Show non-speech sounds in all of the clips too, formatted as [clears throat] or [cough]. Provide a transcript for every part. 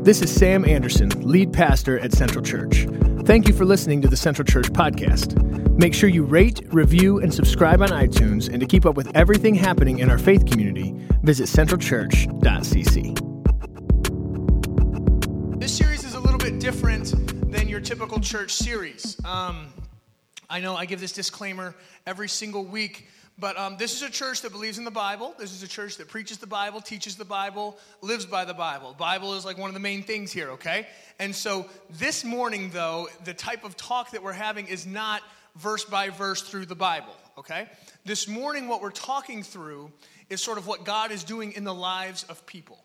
This is Sam Anderson, lead pastor at Central Church. Thank you for listening to the Central Church podcast. Make sure you rate, review, and subscribe on iTunes. And to keep up with everything happening in our faith community, visit centralchurch.cc. This series is a little bit different than your typical church series. Um, I know I give this disclaimer every single week but um, this is a church that believes in the Bible. This is a church that preaches the Bible, teaches the Bible, lives by the Bible. Bible is like one of the main things here, okay? And so this morning, though, the type of talk that we're having is not verse by verse through the Bible, okay? This morning, what we're talking through is sort of what God is doing in the lives of people.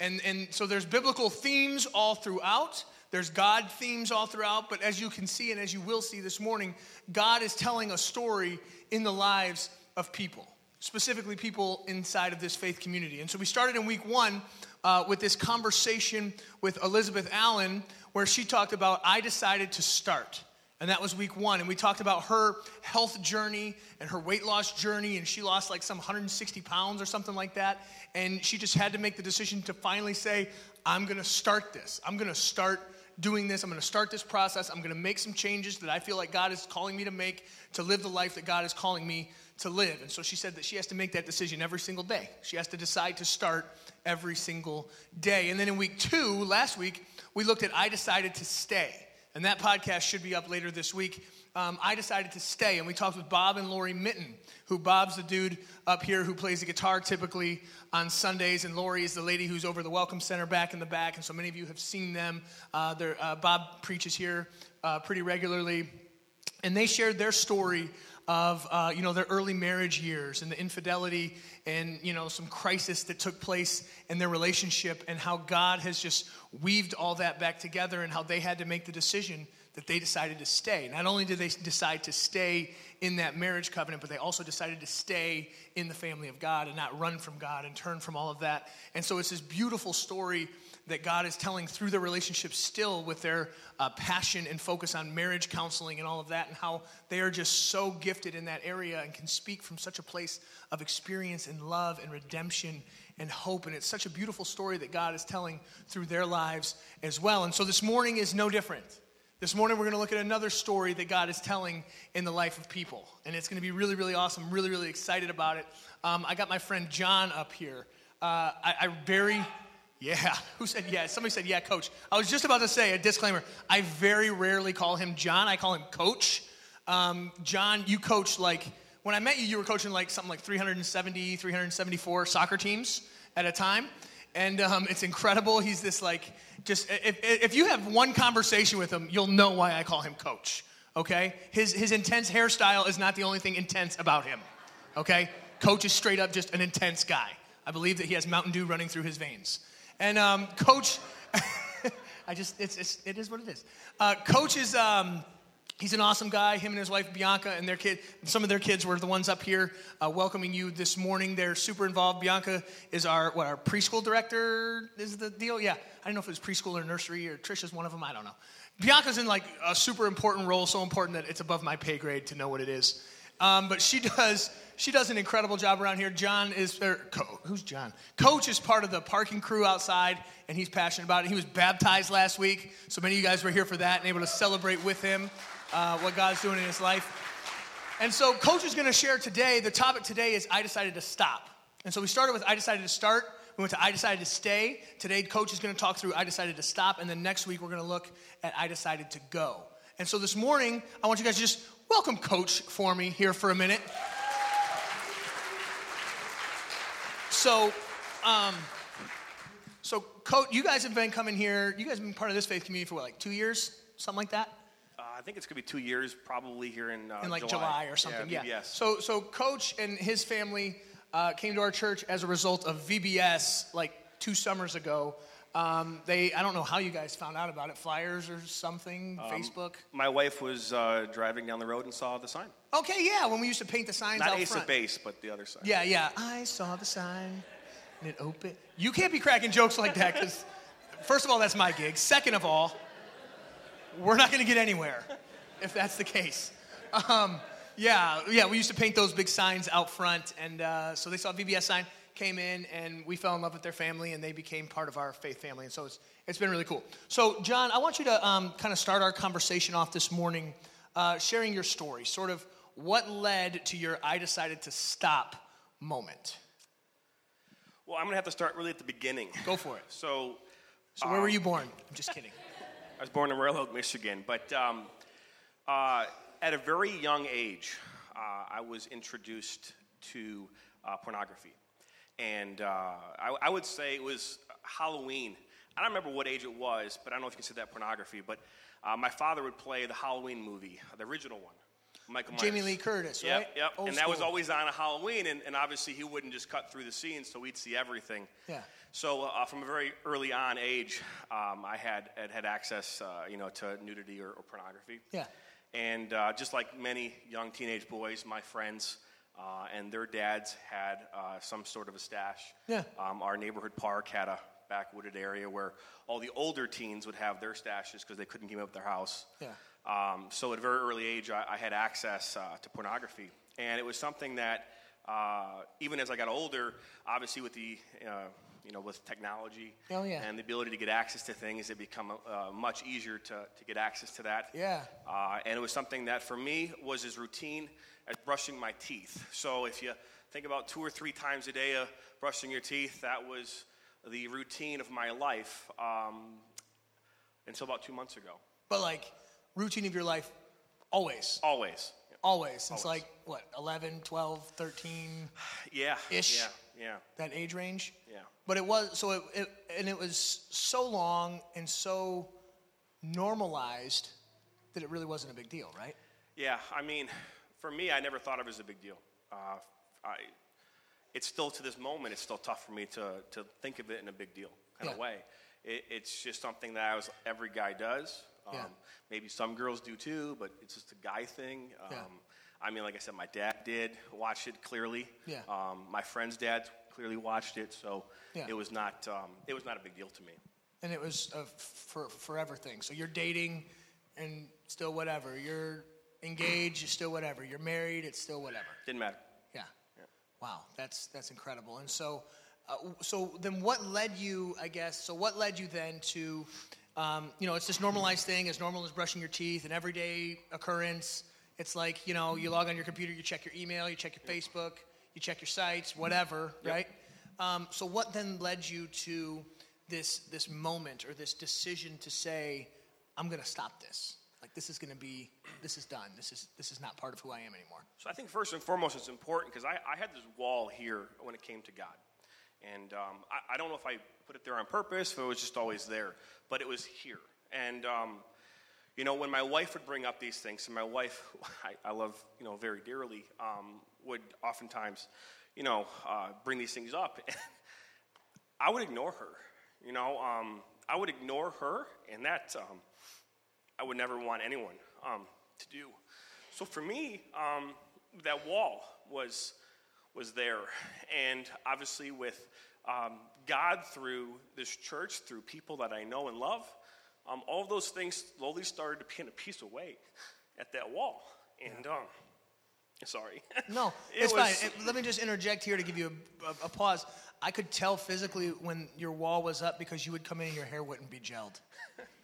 And, and so there's biblical themes all throughout. There's God themes all throughout, but as you can see and as you will see this morning, God is telling a story in the lives of people, specifically people inside of this faith community. And so we started in week one uh, with this conversation with Elizabeth Allen, where she talked about, I decided to start. And that was week one. And we talked about her health journey and her weight loss journey. And she lost like some 160 pounds or something like that. And she just had to make the decision to finally say, I'm going to start this. I'm going to start doing this. I'm going to start this process. I'm going to make some changes that I feel like God is calling me to make to live the life that God is calling me to live. And so she said that she has to make that decision every single day. She has to decide to start every single day. And then in week two, last week, we looked at I decided to stay. And that podcast should be up later this week. Um, I decided to stay, and we talked with Bob and Lori Mitten, who Bob's the dude up here who plays the guitar typically on Sundays, and Lori is the lady who's over the Welcome Center back in the back. And so many of you have seen them. Uh, uh, Bob preaches here uh, pretty regularly, and they shared their story of uh, you know their early marriage years and the infidelity and you know some crisis that took place in their relationship and how god has just weaved all that back together and how they had to make the decision that they decided to stay. Not only did they decide to stay in that marriage covenant but they also decided to stay in the family of god and not run from god and turn from all of that. And so it's this beautiful story that God is telling through their relationship still with their uh, passion and focus on marriage counseling and all of that, and how they are just so gifted in that area and can speak from such a place of experience and love and redemption and hope. And it's such a beautiful story that God is telling through their lives as well. And so this morning is no different. This morning, we're going to look at another story that God is telling in the life of people. And it's going to be really, really awesome. Really, really excited about it. Um, I got my friend John up here. Uh, I, I very yeah. [laughs] Who said yeah? Somebody said yeah, coach. I was just about to say a disclaimer. I very rarely call him John. I call him coach. Um, John, you coach like, when I met you, you were coaching like something like 370, 374 soccer teams at a time. And um, it's incredible. He's this like, just, if, if you have one conversation with him, you'll know why I call him coach. Okay? His, his intense hairstyle is not the only thing intense about him. Okay? Coach is straight up just an intense guy. I believe that he has Mountain Dew running through his veins. And um, Coach, [laughs] I just, it's, it's, it is what it is. Uh, Coach is, um, he's an awesome guy. Him and his wife Bianca and their kid, some of their kids were the ones up here uh, welcoming you this morning. They're super involved. Bianca is our, what, our preschool director is the deal? Yeah. I don't know if it was preschool or nursery or Trisha's one of them. I don't know. Bianca's in like a super important role, so important that it's above my pay grade to know what it is. Um, but she does she does an incredible job around here. John is, or, who's John? Coach is part of the parking crew outside, and he's passionate about it. He was baptized last week, so many of you guys were here for that and able to celebrate with him uh, what God's doing in his life. And so, Coach is going to share today. The topic today is I decided to stop. And so, we started with I decided to start. We went to I decided to stay. Today, Coach is going to talk through I decided to stop. And then next week, we're going to look at I decided to go. And so, this morning, I want you guys to just welcome Coach for me here for a minute. So, um, so coach, you guys have been coming here. You guys have been part of this faith community for what, like two years, something like that. Uh, I think it's gonna be two years, probably here in uh, in like July. July or something. Yeah, yeah. So, so coach and his family uh, came to our church as a result of VBS like two summers ago. Um, they, I don't know how you guys found out about it. Flyers or something, um, Facebook. My wife was uh, driving down the road and saw the sign. Okay, yeah, when we used to paint the signs Not out Ace front. of Base, but the other sign. Yeah, yeah. I saw the sign and it opened. You can't be cracking jokes like that because, first of all, that's my gig. Second of all, we're not going to get anywhere if that's the case. Um, yeah, yeah. We used to paint those big signs out front, and uh, so they saw VBS sign came in and we fell in love with their family and they became part of our faith family. And so it's, it's been really cool. So, John, I want you to um, kind of start our conversation off this morning uh, sharing your story, sort of what led to your I decided to stop moment. Well, I'm going to have to start really at the beginning. Go for it. So, so where um, were you born? I'm just kidding. [laughs] I was born in Royal Oak, Michigan. But um, uh, at a very young age, uh, I was introduced to uh, pornography. And uh, I, I, would say it was Halloween. I don't remember what age it was, but I don't know if you can consider that pornography. But uh, my father would play the Halloween movie, the original one. Michael Myers. Jamie Lee Curtis, right? Yep, Old and that was always on a Halloween, and, and, obviously he wouldn't just cut through the scenes, so we'd see everything. Yeah. So uh, from a very early on age, um, I had, had, had access, uh, you know, to nudity or, or pornography. Yeah. And uh, just like many young teenage boys, my friends uh, and their dads had uh, some sort of a stash. Yeah. Um, our neighborhood park had a backwooded area where all the older teens would have their stashes because they couldn't keep up their house. Yeah. Um, so at a very early age, I, I had access uh, to pornography, and it was something that uh, even as I got older, obviously with the uh, you know with technology oh, yeah. and the ability to get access to things, it become uh, much easier to, to get access to that. Yeah. Uh, and it was something that for me was as routine as brushing my teeth. So if you think about two or three times a day of brushing your teeth, that was the routine of my life um, until about two months ago. But like routine of your life always? Always. Always. Since like, what, 11, 12, 13? [sighs] Yeah. Ish? Yeah. Yeah. That age range? Yeah. But it was, so it, it, and it was so long and so normalized that it really wasn't a big deal, right? Yeah. I mean, for me, I never thought of it as a big deal. Uh, I, it's still to this moment, it's still tough for me to, to think of it in a big deal kind yeah. of way. It, it's just something that I was, every guy does. Um, yeah. Maybe some girls do too, but it's just a guy thing. Um, yeah. I mean, like I said, my dad did watch it clearly. Yeah. Um, my friend's dad clearly watched it, so yeah. it was not um, it was not a big deal to me. And it was a for forever thing. So you're dating, and still whatever. You're engaged, still whatever. You're married, it's still whatever. Didn't matter. Yeah. yeah. Wow, that's that's incredible. And so, uh, so then what led you? I guess. So what led you then to um, you know, it's this normalized thing, as normal as brushing your teeth, an everyday occurrence. It's like, you know, you log on your computer, you check your email, you check your Facebook, you check your sites, whatever, yep. right? Um, so, what then led you to this, this moment or this decision to say, I'm going to stop this? This is going to be, this is done. This is, this is not part of who I am anymore. So, I think first and foremost, it's important because I, I had this wall here when it came to God. And um, I, I, don't know if I put it there on purpose, if it was just always there, but it was here. And, um, you know, when my wife would bring up these things, and my wife, [laughs] I, I love, you know, very dearly, um, would oftentimes, you know, uh, bring these things up. [laughs] I would ignore her. You know, um, I would ignore her, and that um, I would never want anyone um, to do. So for me, that wall was was there. And obviously, with um, God through this church, through people that I know and love, um, all of those things slowly started to pin a piece away at that wall. And um, sorry. [laughs] No, it it's was... fine. Let me just interject here to give you a, a, a, pause. I could tell physically when your wall was up because you would come in and your hair wouldn't be gelled. [laughs]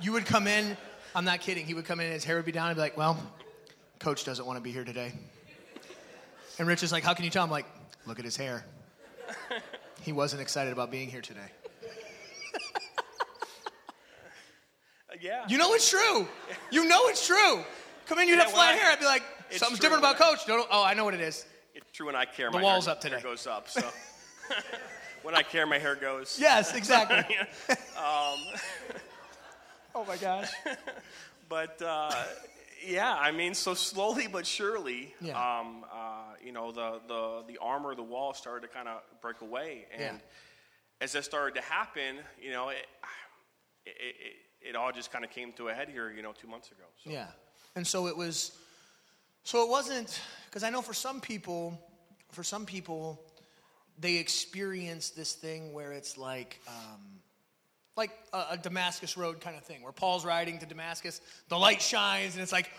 you would come in, I'm not kidding, he would come in and his hair would be down and be like, well, coach doesn't want to be here today. And Rich is like, How can you tell? I'm like, Look at his hair. He wasn't excited about being here today. yeah. You know it's true. You know it's true. Come in, you'd yeah, have flat I, hair. I'd be like, something's different about Coach. Don't, oh, I know what it is. It's true when I care. The my wall's hair, up today. Hair goes up. So [laughs] when I care, my hair goes. Yes, exactly. [laughs] um, [laughs] oh my gosh. [laughs] but uh, yeah, I mean, so slowly but surely, yeah. um, uh, you know, the, the, the armor of the wall started to kind of break away. And yeah. as that started to happen, you know, it, it, it, it all just kind of came to a head here, you know, two months ago. So. Yeah. And so it was, so it wasn't, because I know for some people, for some people, they experience this thing where it's like, um, like a, a, Damascus Road kind of thing, where Paul's riding to Damascus, the light shines, and it's like,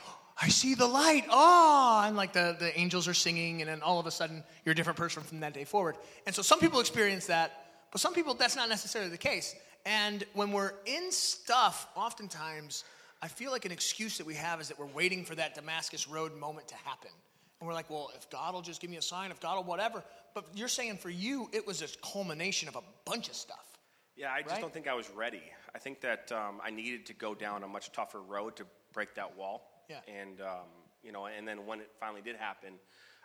I see the light. Oh, and like the, the angels are singing, and then all of a sudden you're a different person from that day forward. And so some people experience that, but some people that's not necessarily the case. And when we're in stuff, oftentimes I feel like an excuse that we have is that we're waiting for that Damascus Road moment to happen. And we're like, well, if God will just give me a sign, if God will whatever. But you're saying for you, it was a culmination of a bunch of stuff. Yeah, I just Right? don't think I was ready. I think that um, I needed to go down a much tougher road to break that wall. Yeah. And um, you know, and then when it finally did happen,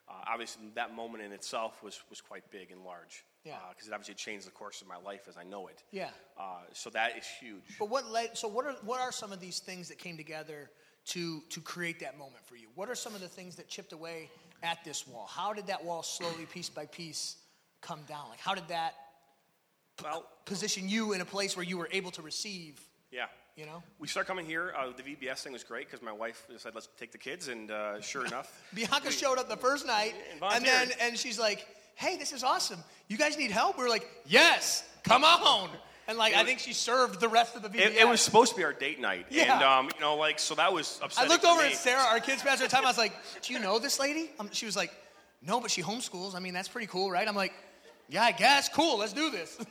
uh, obviously that moment in itself was was quite big and large. Yeah. Because it obviously changed the course of my life as I know it. Yeah. Uh, so that is huge. But what led? So what are what are some of these things that came together to to create that moment for you? What are some of the things that chipped away at this wall? How did that wall slowly, piece by piece, come down? Like how did that Well, position you in a place where you were able to receive? yeah. You know, We start coming here. Uh, the VBS thing was great because my wife said, "Let's take the kids," and uh, sure [laughs] enough, Bianca showed up the first night, And and then and she's like, "Hey, this is awesome. You guys need help?" We are like, "Yes, come on." And like, It I think she served the rest of the VBS. it, it was supposed to be our date night, Yeah. and um, you know, like so that was I looked over me. at Sarah, our kids pastor at the time. I was like, "Do you know this lady?" Um, she was like, "No, but she homeschools. I mean, that's pretty cool, right?" I'm like, "Yeah, I guess. Cool. Let's do this." [laughs]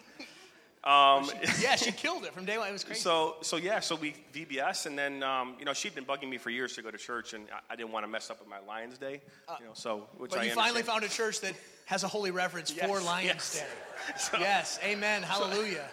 Um, [laughs] yeah, she killed it from day one. It was crazy. So, so yeah, so we VBS, and then um, you know she'd been bugging me for years to go to church, and I, I didn't want to mess up with my Lions Day, you know. So, which Uh, but I you finally found a church that has a holy reverence Yes, for Lions yes. Day. [laughs] yes, amen, hallelujah.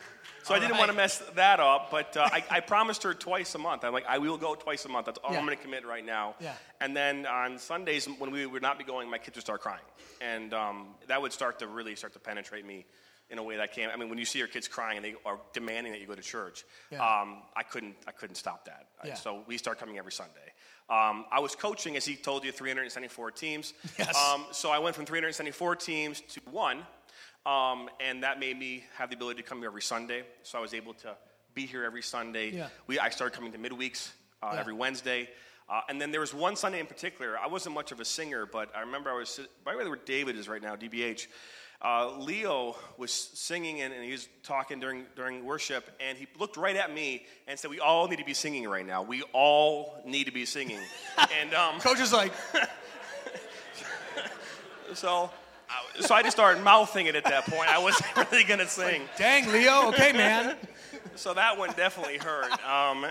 So I All didn't right. want to mess that up, but uh, I, I promised her twice a month. I'm like, I will go twice a month. That's all Yeah. I'm going to commit right now. Yeah. And then on Sundays when we would not be going, my kids would start crying, and um, that would start to really start to penetrate me in a way that I can't. I mean, when you see your kids crying and they are demanding that you go to church, Yeah. um, I couldn't. I couldn't stop that. Yeah. So we start coming every Sunday. Um, I was coaching, as he told you, 374 teams. Yes. Um, so I went from 374 teams to one, um, and that made me have the ability to come here every Sunday. So I was able to be here every Sunday. Yeah. We, I started coming to midweeks uh, every Wednesday. Uh, and then there was one Sunday in particular. I wasn't much of a singer, but I remember I was sit- right where David is right now, DBH. Uh, Leo was singing and, and he was talking during during worship, and he looked right at me and said, "We all need to be singing right now. We all need to be singing." [laughs] and um, Coach is like, [laughs] so, I- so I just started mouthing it at that point. I wasn't [laughs] really gonna sing. dang, Leo, okay, man. So that one definitely hurt. Um,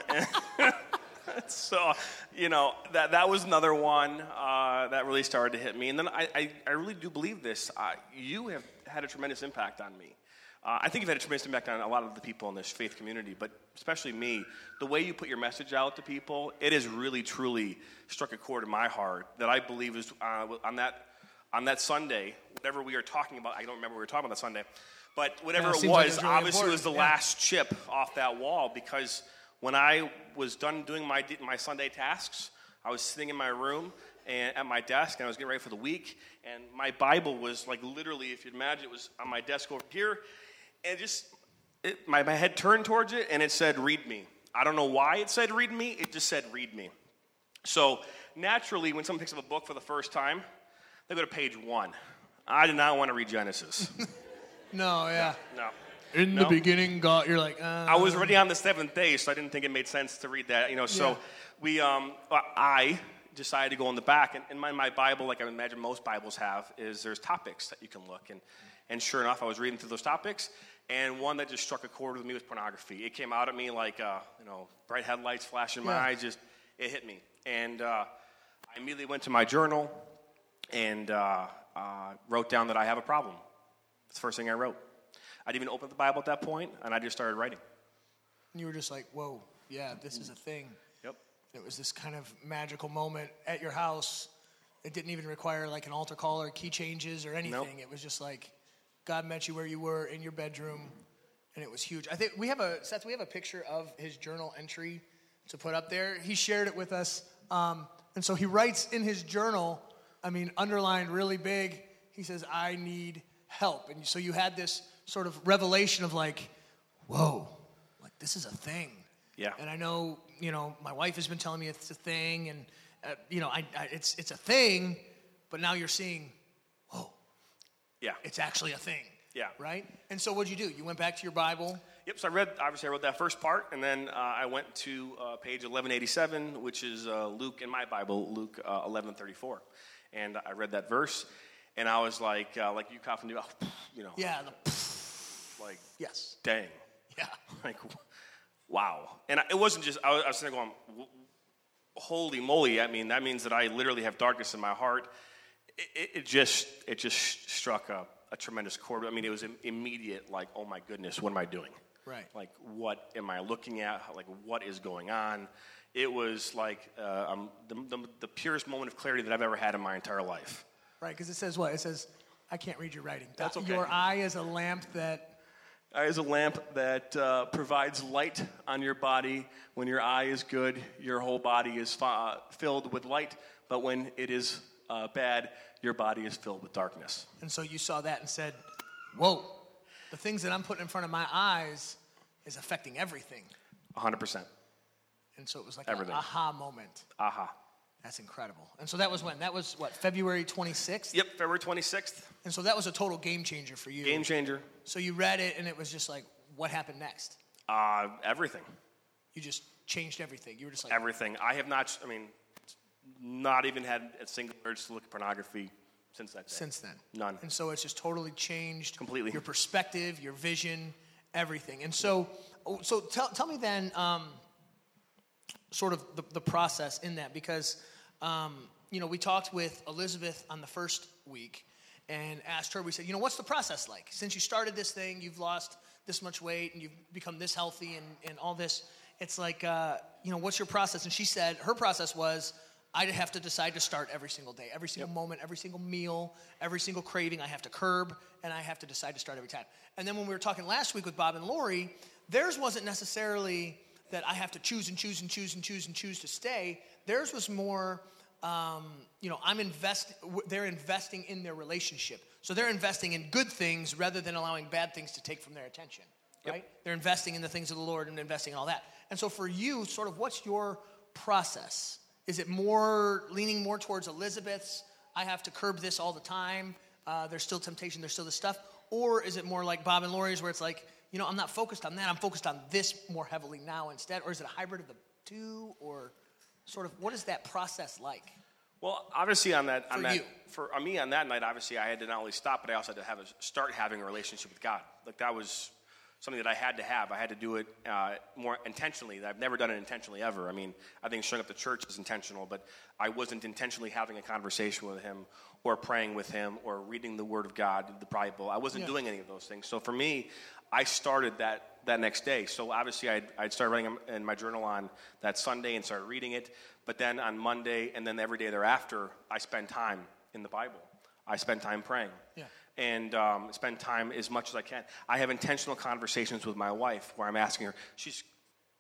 [laughs] so, you know, that, that was another one uh, that really started to hit me. And then I, I, I really do believe this. Uh, you have had a tremendous impact on me. Uh, I think you've had a tremendous impact on a lot of the people in this faith community, but especially me. The way you put your message out to people, it has really, truly struck a chord in my heart that I believe is uh, on that on that Sunday, whatever we were talking about. I don't remember what we were talking about that Sunday, but whatever Yeah, it it seems like was, it was really obviously it was the yeah. last chip off that wall because when I was done doing my, my Sunday tasks, I was sitting in my room and at my desk and I was getting ready for the week, and my Bible was like literally, if you'd imagine, it was on my desk over here, and just it, my, my head turned towards it and it said, Read me. I don't know why it said, Read me, it just said, Read me. So naturally, when someone picks up a book for the first time, they go to page one. I did not want to read Genesis. [laughs] No, yeah. No. In No. the beginning, God, you're like, uh, I was already on the seventh day, so I didn't think it made sense to read that. You know, so Yeah. we, um, uh, I decided to go in the back, and in my, my Bible, like I imagine most Bibles have, is there's topics that you can look, and and sure enough, I was reading through those topics, and one that just struck a chord with me was pornography. It came out at me like, uh, you know, bright headlights flashing in my Yeah. eyes, just it hit me, and uh, I immediately went to my journal and uh, uh, wrote down that I have a problem. That's the first thing I wrote. I didn't even open the Bible at that point, and I just started writing. And you were just like, whoa, yeah, this is a thing. Yep. It was this kind of magical moment at your house. It didn't even require like an altar call or key changes or anything. It was just like God met you where you were in your bedroom, and it was huge. I think we have a Seth. We have a picture of his journal entry to put up there. He shared it with us, um, and so he writes in his journal. I mean, underlined really big. He says, "I need help," and so you had this sort of revelation of like, "Whoa, like this is a thing." Yeah. And I know, you know, my wife has been telling me it's a thing, and uh, you know, I, I, it's it's a thing, but now you're seeing, whoa, Yeah. it's actually a thing. Yeah. Right? And so what'd you do? You went back to your Bible. Yep. So I read, obviously, I wrote that first part, and then uh, I went to uh, page 1187, which is uh, Luke in my Bible, Luke uh, 1134, and I read that verse, and I was like, uh, like you coughing, [laughs] you know, Yeah. The, like, yes. dang, Yeah. [laughs] like, wow. And I- it wasn't just I was, I was sitting there going, holy moly! I mean, that means that I literally have darkness in my heart. It, it, it just it just struck a, a tremendous chord. I mean, it was im- immediate. Like, oh my goodness, what am I doing? Right. Like, what am I looking at? Like, what is going on? It was like uh, um, the, the, the purest moment of clarity that I've ever had in my entire life. Right, because it says what? It says, I can't read your writing. That's okay. Your eye is a lamp that Eye is a lamp that uh, provides light on your body. When your eye is good, your whole body is fa- filled with light. But when it is uh, bad, your body is filled with darkness. And so you saw that and said, Whoa, the things that I'm putting in front of my eyes is affecting everything. 100%. And so it was like Everything. an aha moment. Aha. That's incredible. And so that was when? That was what, February 26th? Yep, February 26th. And so that was a total game changer for you. Game changer. So you read it and it was just like, what happened next? Uh, everything. You just changed everything. You were just like, Everything. I have not, I mean, not even had a single urge to look at pornography since that day. since then. None. And so it's just totally changed Completely. your perspective, your vision, everything. And so, oh, so tell, tell me then, um, sort of the, the process in that, because um, you know we talked with Elizabeth on the first week and asked her. We said, you know, what's the process like since you started this thing? You've lost this much weight and you've become this healthy and, and all this. It's like, uh, you know, what's your process? And she said her process was. I'd have to decide to start every single day, every single moment, every single meal, every single craving. I have to curb, and I have to decide to start every time. And then when we were talking last week with Bob and Lori, theirs wasn't necessarily that I have to choose and choose and choose and choose and choose to stay. Theirs was more, um, you know, I'm invest. They're investing in their relationship, so they're investing in good things rather than allowing bad things to take from their attention. Right? They're investing in the things of the Lord and investing in all that. And so for you, sort of, what's your process? Is it more leaning more towards Elizabeth's? I have to curb this all the time. Uh, there's still temptation. There's still this stuff. Or is it more like Bob and Lori's, where it's like, you know, I'm not focused on that. I'm focused on this more heavily now instead. Or is it a hybrid of the two? Or sort of, what is that process like? Well, obviously on that, on For that, you. for on me on that night, obviously I had to not only stop, but I also had to have a, start having a relationship with God. Like that was something that I had to have. I had to do it uh, more intentionally. I've never done it intentionally ever. I mean, I think showing up to church is intentional, but I wasn't intentionally having a conversation with Him, or praying with Him, or reading the Word of God, the Bible. I wasn't Yeah. doing any of those things. So for me, I started that that next day. So obviously, I'd, I'd start writing in my journal on that Sunday and start reading it. But then on Monday and then every day thereafter, I spend time in the Bible. I spend time praying. Yeah. And um, spend time as much as I can. I have intentional conversations with my wife where I'm asking her. She's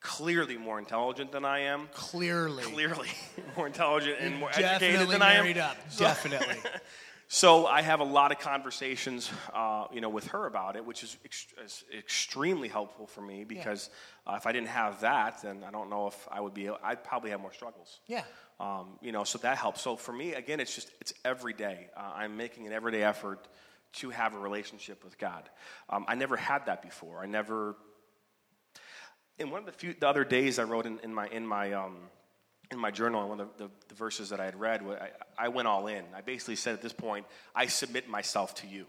clearly more intelligent than I am. Clearly. Clearly [laughs] more intelligent and more educated than I am. up. Definitely. [laughs] so I have a lot of conversations, uh, you know, with her about it, which is, ex- is extremely helpful for me because uh, if I didn't have that, then I don't know if I would be. I'd probably have more struggles. yeah. Um, you know, so that helps. So for me, again, it's just it's every day. Uh, I'm making an everyday effort to have a relationship with God. Um, I never had that before. I never. In one of the few the other days, I wrote in, in my in my um, in my journal, one of the, the, the verses that I had read, I, I went all in. I basically said at this point, I submit myself to you.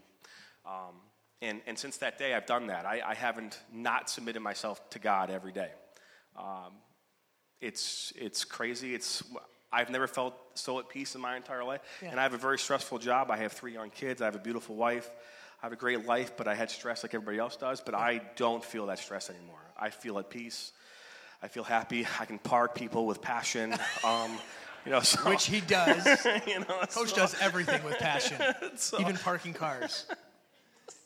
Um, and, and since that day, I've done that. I, I haven't not submitted myself to God every day. Um, it's, it's crazy. It's, I've never felt so at peace in my entire life. Yeah. And I have a very stressful job. I have three young kids. I have a beautiful wife. I have a great life, but I had stress like everybody else does. But I don't feel that stress anymore. I feel at peace. I feel happy. I can park people with passion. [laughs] Um, you know, so, Which he does. [laughs] you know, Coach so- does everything with passion, [laughs] even parking cars.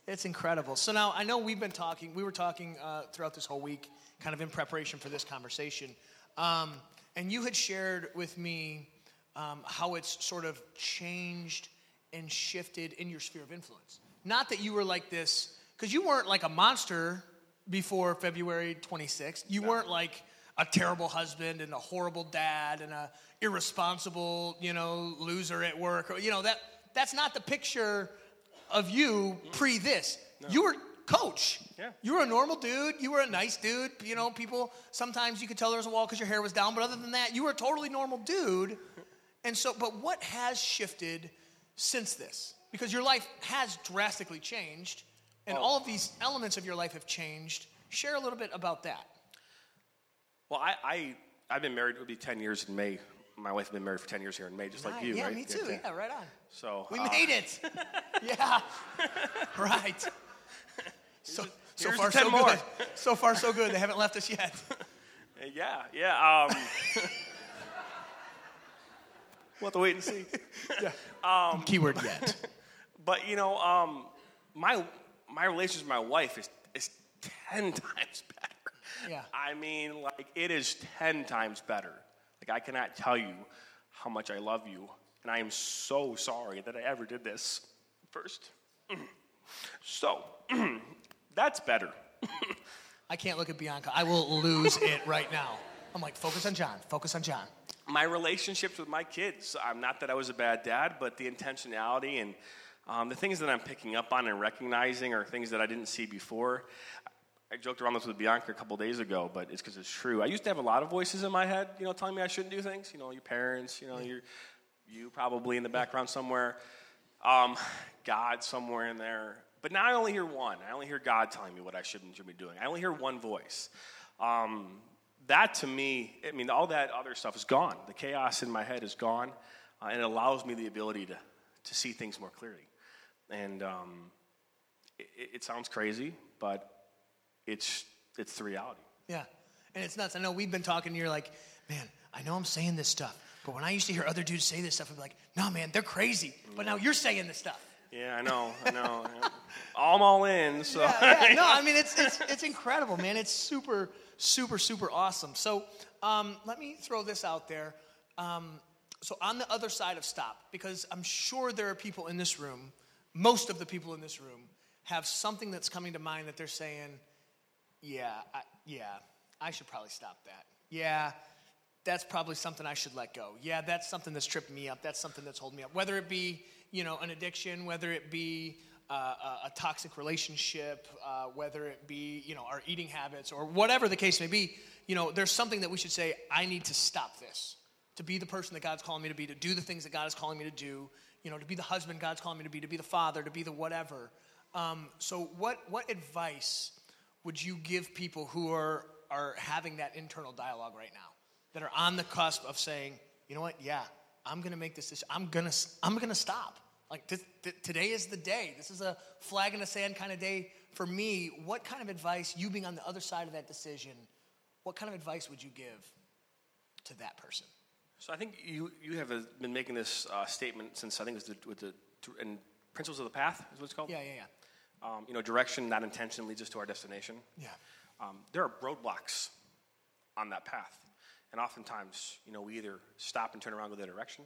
It's incredible. So now I know we've been talking. We were talking uh, throughout this whole week, kind of in preparation for this conversation, um, and you had shared with me um, how it's sort of changed and shifted in your sphere of influence. Not that you were like this, because you weren't like a monster before February 26th. You weren't like a terrible husband and a horrible dad and a irresponsible, you know, loser at work. Or, you know that that's not the picture of you mm. pre this. You were coach. Yeah. You were a normal dude. You were a nice dude. You know, people sometimes you could tell there was a wall because your hair was down, but other than that, you were a totally normal dude. And so, but what has shifted since this? Because your life has drastically changed, and Oh. all of these elements of your life have changed. Share a little bit about that. Well, I, I I've been married. It would be ten years in May. My wife has been married for ten years here in May, just like Right, you, yeah, right? me too. Yeah, right on. So We uh, made it. [laughs] yeah. right. So, so far, so more. good. [laughs] So far, so good. They haven't left us yet. [laughs] Yeah, yeah. Um, we'll have to wait and see. yeah. Um, Keyword yet. But you know, um, my my relationship with my wife is is ten [laughs] times better. Yeah. I mean, like it is ten times better. Like I cannot tell you how much I love you, and I am so sorry that I ever did this first. [clears throat] So [clears throat] that's better. I can't look at Bianca. I will lose [laughs] it right now. I'm like, focus on John. Focus on John. my relationships with my kids. I'm not that I was a bad dad, but the intentionality and um, the things that I'm picking up on and recognizing are things that I didn't see before. I joked around this with Bianca a couple days ago, but it's because it's true. I used to have a lot of voices in my head, you know, telling me I shouldn't do things. You know, your parents, you know, your, you probably in the background somewhere, um, God somewhere in there. But now I only hear one. I only hear God telling me what I should and should be doing. I only hear one voice. Um, that to me, I mean, all that other stuff is gone. The chaos in my head is gone, uh, and it allows me the ability to, to see things more clearly. And um, it, it sounds crazy, but it's, it's the reality. Yeah. And it's nuts. I know we've been talking, you're like, man, I know I'm saying this stuff, but when I used to hear other dudes say this stuff, I'd be like, no, man, they're crazy. But now you're saying this stuff. Yeah, I know, I know. [laughs] I'm all in, so. Yeah, yeah. No, I mean, it's, it's, it's incredible, man. It's super, super, super awesome. So um, let me throw this out there. Um, so on the other side of stop, because I'm sure there are people in this room, most of the people in this room have something that's coming to mind that they're saying, yeah, I, yeah, I should probably stop that. Yeah, that's probably something I should let go. Yeah, that's something that's tripping me up. That's something that's holding me up. Whether it be, you know, an addiction, whether it be uh, a, a toxic relationship, uh, whether it be, you know, our eating habits or whatever the case may be, you know, there's something that we should say, I need to stop this. To be the person that God's calling me to be, to do the things that God is calling me to do, you know, to be the husband God's calling me to be, to be the father, to be the whatever. Um, so, what, what advice would you give people who are, are having that internal dialogue right now, that are on the cusp of saying, you know what, yeah, I'm going to make this decision. I'm going to I'm going to stop. Like, this, th- today is the day. This is a flag in the sand kind of day for me. What kind of advice, you being on the other side of that decision, what kind of advice would you give to that person? So I think you, you have uh, been making this uh, statement since I think it was the, with the and principles of the path is what it's called. Yeah, yeah, yeah. Um, you know, direction, not intention, leads us to our destination. Yeah. Um, there are roadblocks on that path, and oftentimes, you know, we either stop and turn around, go the direction,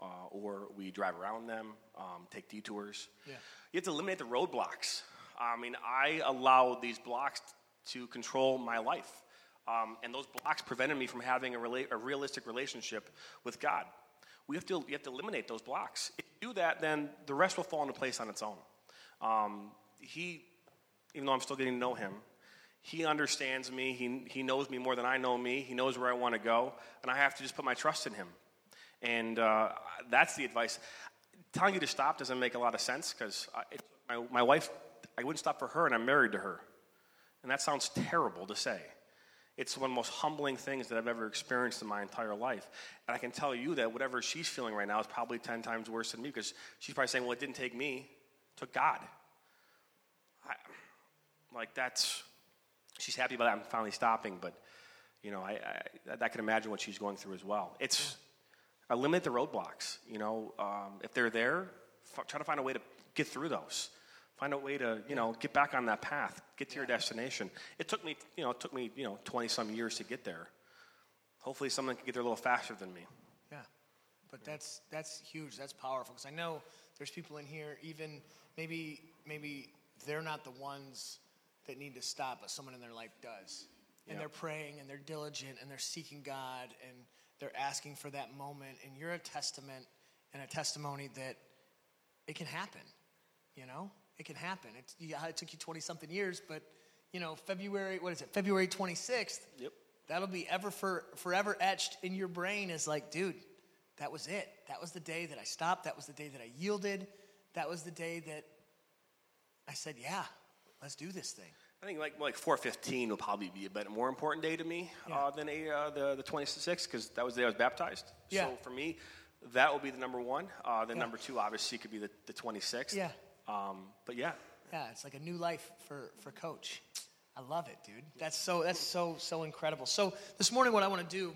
uh, or we drive around them, um, take detours. Yeah. You have to eliminate the roadblocks. I mean, I allowed these blocks to control my life. Um, and those blocks prevented me from having a, rela- a realistic relationship with God. We have to, you have to eliminate those blocks. If you do that, then the rest will fall into place on its own. Um, he, even though I'm still getting to know him, he understands me. He, he knows me more than I know me. He knows where I want to go. And I have to just put my trust in him. And uh, that's the advice. Telling you to stop doesn't make a lot of sense because my, my wife, I wouldn't stop for her, and I'm married to her. And that sounds terrible to say. It's one of the most humbling things that I've ever experienced in my entire life. And I can tell you that whatever she's feeling right now is probably 10 times worse than me because she's probably saying, well, it didn't take me, it took God. I, like, that's, she's happy about that. I'm finally stopping, but, you know, I, I, I can imagine what she's going through as well. It's, eliminate the roadblocks. You know, um, if they're there, f- try to find a way to get through those. Find a way to, you know, get back on that path, get to your destination. It took me, you know, it took me, you know, 20 some years to get there. Hopefully someone can get there a little faster than me. Yeah, but that's that's huge. That's powerful because I know there's people in here. Even maybe maybe they're not the ones that need to stop, but someone in their life does, and Yeah. they're praying and they're diligent and they're seeking God and they're asking for that moment. And you're a testament and a testimony that it can happen. You know, It can happen. It, it took you 20 something years, but you know, February, what is it, February 26th? Yep. That'll be ever for, forever etched in your brain as like, dude, that was it. That was the day that I stopped. That was the day that I yielded. That was the day that I said, yeah, let's do this thing. I think like like 415 will probably be a bit more important day to me Yeah. uh, than a, uh, the the 26th because that was the day I was baptized. Yeah. So for me, that will be the number one. Uh, then Yeah. number two obviously could be the, the 26th. Yeah. Um, but yeah, Yeah, it's like a new life for, for coach. I love it, dude. That's so that's so so incredible. So this morning, what I want to do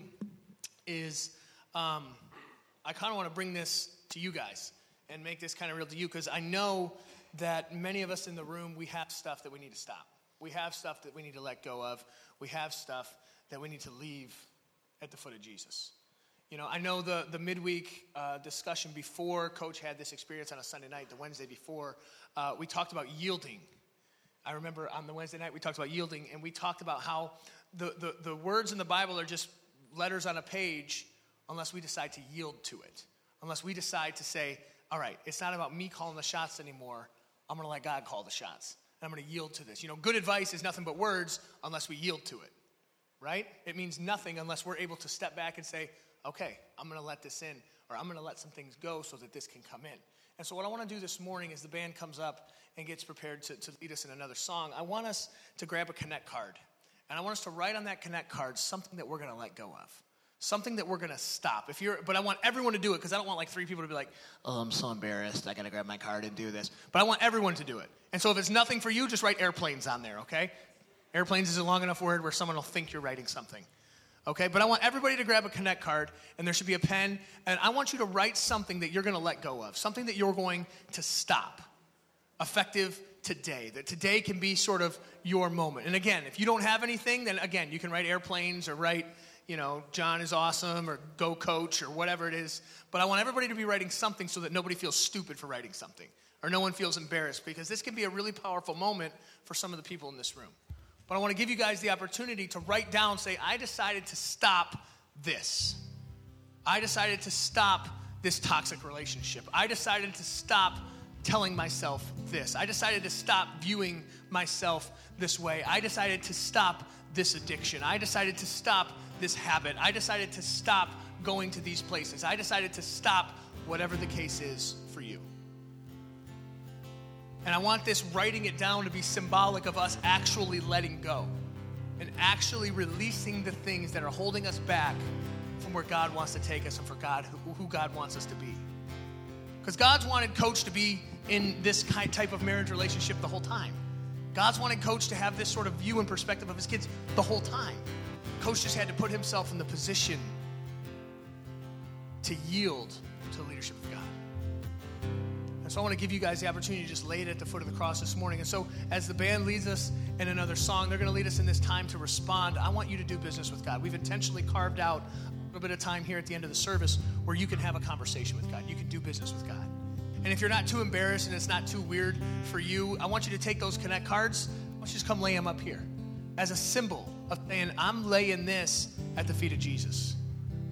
is um, I kind of want to bring this to you guys and make this kind of real to you because I know that many of us in the room we have stuff that we need to stop. We have stuff that we need to let go of. We have stuff that we need to leave at the foot of Jesus. You know, I know the, the midweek uh, discussion before Coach had this experience on a Sunday night, the Wednesday before, uh, we talked about yielding. I remember on the Wednesday night we talked about yielding, and we talked about how the, the, the words in the Bible are just letters on a page unless we decide to yield to it. Unless we decide to say, all right, it's not about me calling the shots anymore. I'm going to let God call the shots. And I'm going to yield to this. You know, good advice is nothing but words unless we yield to it right? It means nothing unless we're able to step back and say, okay, I'm going to let this in, or I'm going to let some things go so that this can come in. And so, what I want to do this morning is the band comes up and gets prepared to, to lead us in another song, I want us to grab a Connect card. And I want us to write on that Connect card something that we're going to let go of. Something that we're to stop. If you're, but I want everyone to do it because I don't want like three people to be like, "Oh, I'm so embarrassed. I got to grab my card and do this." But I want everyone to do it. And so if it's nothing for you, just write airplanes on there, okay? Airplanes is a long enough word where someone will think you're writing something. Okay, but I want everybody to grab a Connect card and there should be a pen, and I want you to write something that you're to let go of, something that you're going to stop, effective today. That today can be sort of your moment. And again, if you don't have anything, then again, you can write airplanes or write, you know, John is awesome or go coach or whatever it is. But I want everybody to be writing something so that nobody feels stupid for writing something or no one feels embarrassed because this can be a really powerful moment for some of the people in this room. But I want to give you guys the opportunity to write down, say, I decided to stop this. I decided to stop this toxic relationship. I decided to stop telling myself this. I decided to stop viewing myself this way. I decided to stop this addiction. I decided to stop this habit. I decided to stop going to these places. I decided to stop whatever the case is for you. And I want this writing it down to be symbolic of us actually letting go and actually releasing the things that are holding us back from where God wants to take us and for God who, God wants us to be. Because God's wanted coach to be in this type of marriage relationship the whole time. God's wanted coach to have this sort of view and perspective of his kids the whole time. Coach just had to put himself in the position to yield to leadership. And so I want to give you guys the opportunity to just lay it at the foot of the cross this morning. And so as the band leads us in another song, they're going to lead us in this time to respond. I want you to do business with God. We've intentionally carved out a little bit of time here at the end of the service where you can have a conversation with God. You can do business with God. And if you're not too embarrassed and it's not too weird for you, I want you to take those connect cards. Don't you just come lay them up here as a symbol of saying, I'm laying this at the feet of Jesus.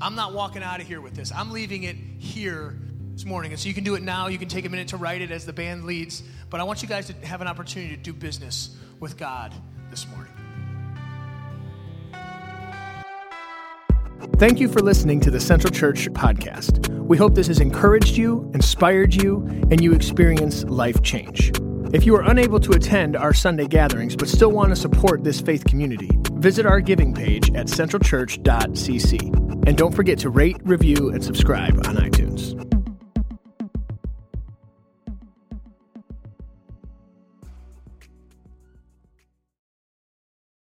I'm not walking out of here with this. I'm leaving it here this morning. And so you can do it now. You can take a minute to write it as the band leads. But I want you guys to have an opportunity to do business with God this morning. Thank you for listening to the Central Church podcast. We hope this has encouraged you, inspired you, and you experience life change. If you are unable to attend our Sunday gatherings but still want to support this faith community, visit our giving page at centralchurch.cc. And don't forget to rate, review, and subscribe on iTunes.